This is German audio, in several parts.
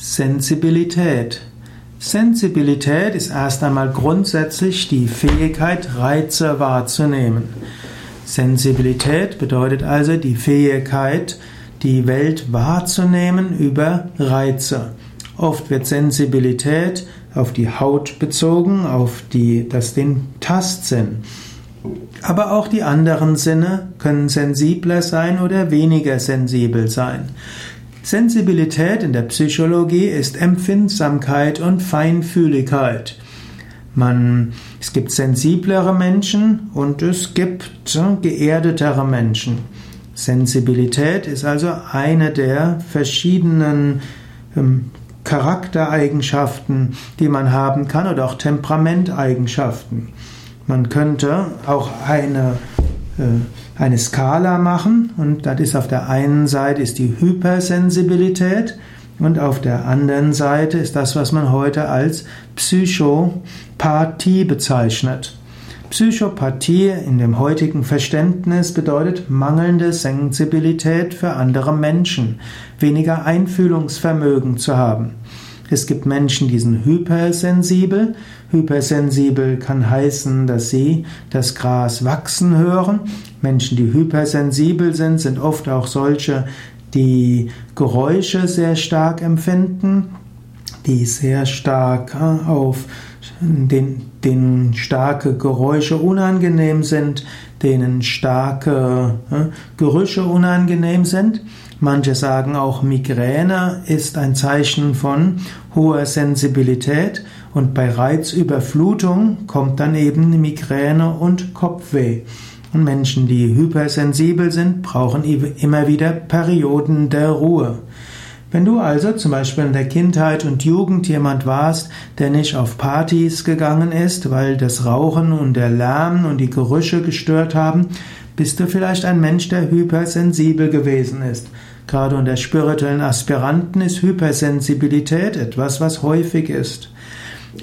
Sensibilität. Sensibilität ist erst einmal grundsätzlich die Fähigkeit, Reize wahrzunehmen. Sensibilität bedeutet also die Fähigkeit, die Welt wahrzunehmen über Reize. Oft wird Sensibilität auf die Haut bezogen, auf die, das den Tastsinn. Aber auch die anderen Sinne können sensibler sein oder weniger sensibel sein. Sensibilität in der Psychologie ist Empfindsamkeit und Feinfühligkeit. Man, es gibt sensiblere Menschen und es gibt geerdetere Menschen. Sensibilität ist also eine der verschiedenen ähm, Charaktereigenschaften, die man haben kann oder auch Temperamenteigenschaften. Man könnte auch eine äh, eine Skala machen und das ist auf der einen Seite ist die Hypersensibilität und auf der anderen Seite ist das, was man heute als Psychopathie bezeichnet. Psychopathie in dem heutigen Verständnis bedeutet mangelnde Sensibilität für andere Menschen, weniger Einfühlungsvermögen zu haben. Es gibt Menschen, die sind hypersensibel. Hypersensibel kann heißen, dass sie das Gras wachsen hören. Menschen, die hypersensibel sind, sind oft auch solche, die Geräusche sehr stark empfinden, die sehr stark äh, auf den, denen starke Geräusche unangenehm sind, denen starke äh, Gerüche unangenehm sind. Manche sagen auch, Migräne ist ein Zeichen von hoher Sensibilität und bei Reizüberflutung kommt dann eben Migräne und Kopfweh. Und Menschen, die hypersensibel sind, brauchen immer wieder Perioden der Ruhe. Wenn du also zum Beispiel in der Kindheit und Jugend jemand warst, der nicht auf Partys gegangen ist, weil das Rauchen und der Lärm und die Gerüche gestört haben, bist du vielleicht ein Mensch, der hypersensibel gewesen ist. Gerade unter spirituellen Aspiranten ist Hypersensibilität etwas, was häufig ist.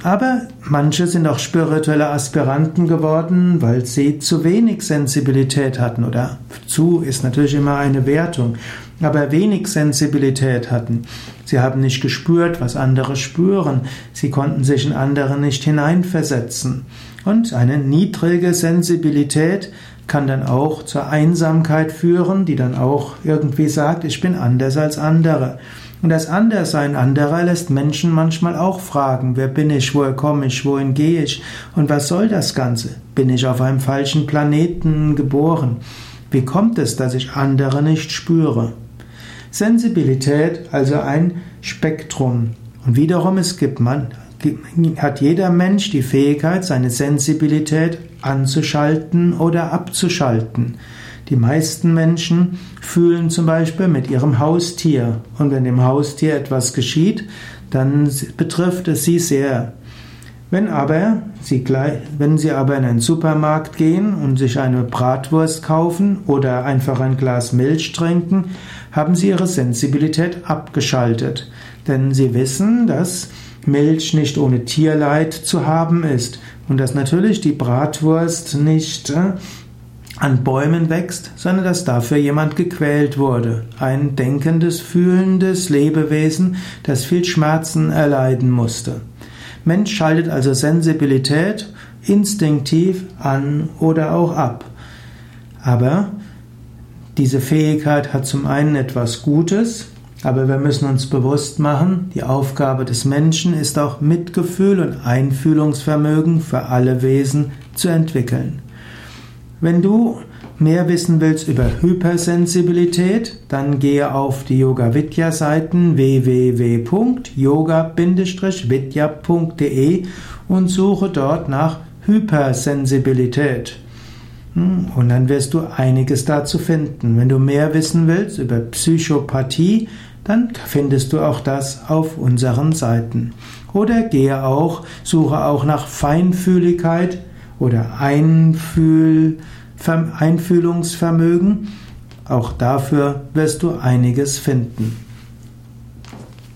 Aber manche sind auch spirituelle Aspiranten geworden, weil sie zu wenig Sensibilität hatten. Oder zu ist natürlich immer eine Wertung, aber wenig Sensibilität hatten. Sie haben nicht gespürt, was andere spüren. Sie konnten sich in andere nicht hineinversetzen. Und eine niedrige Sensibilität kann dann auch zur Einsamkeit führen, die dann auch irgendwie sagt, ich bin anders als andere. Und das Anderssein anderer lässt Menschen manchmal auch fragen, wer bin ich, woher komme ich, wohin gehe ich und was soll das Ganze? Bin ich auf einem falschen Planeten geboren? Wie kommt es, dass ich andere nicht spüre? Sensibilität, also ein Spektrum. Und wiederum, es gibt man, hat jeder Mensch die Fähigkeit, seine Sensibilität anzuschalten oder abzuschalten. Die meisten Menschen fühlen zum Beispiel mit ihrem Haustier und wenn dem Haustier etwas geschieht, dann betrifft es sie sehr. Wenn aber sie wenn sie aber in einen Supermarkt gehen und sich eine Bratwurst kaufen oder einfach ein Glas Milch trinken, haben sie ihre Sensibilität abgeschaltet, denn sie wissen, dass Milch nicht ohne Tierleid zu haben ist und dass natürlich die Bratwurst nicht äh, an Bäumen wächst, sondern dass dafür jemand gequält wurde. Ein denkendes, fühlendes Lebewesen, das viel Schmerzen erleiden musste. Mensch schaltet also Sensibilität instinktiv an oder auch ab. Aber diese Fähigkeit hat zum einen etwas Gutes, aber wir müssen uns bewusst machen, die Aufgabe des Menschen ist auch Mitgefühl und Einfühlungsvermögen für alle Wesen zu entwickeln. Wenn du mehr wissen willst über Hypersensibilität, dann gehe auf die Yoga Vidya Seiten www.yoga-vidya.de und suche dort nach Hypersensibilität. Hm, und dann wirst du einiges dazu finden. Wenn du mehr wissen willst über Psychopathie, dann findest du auch das auf unseren Seiten. Oder gehe auch, suche auch nach Feinfühligkeit oder Einfühl, Einfühlungsvermögen. Auch dafür wirst du einiges finden.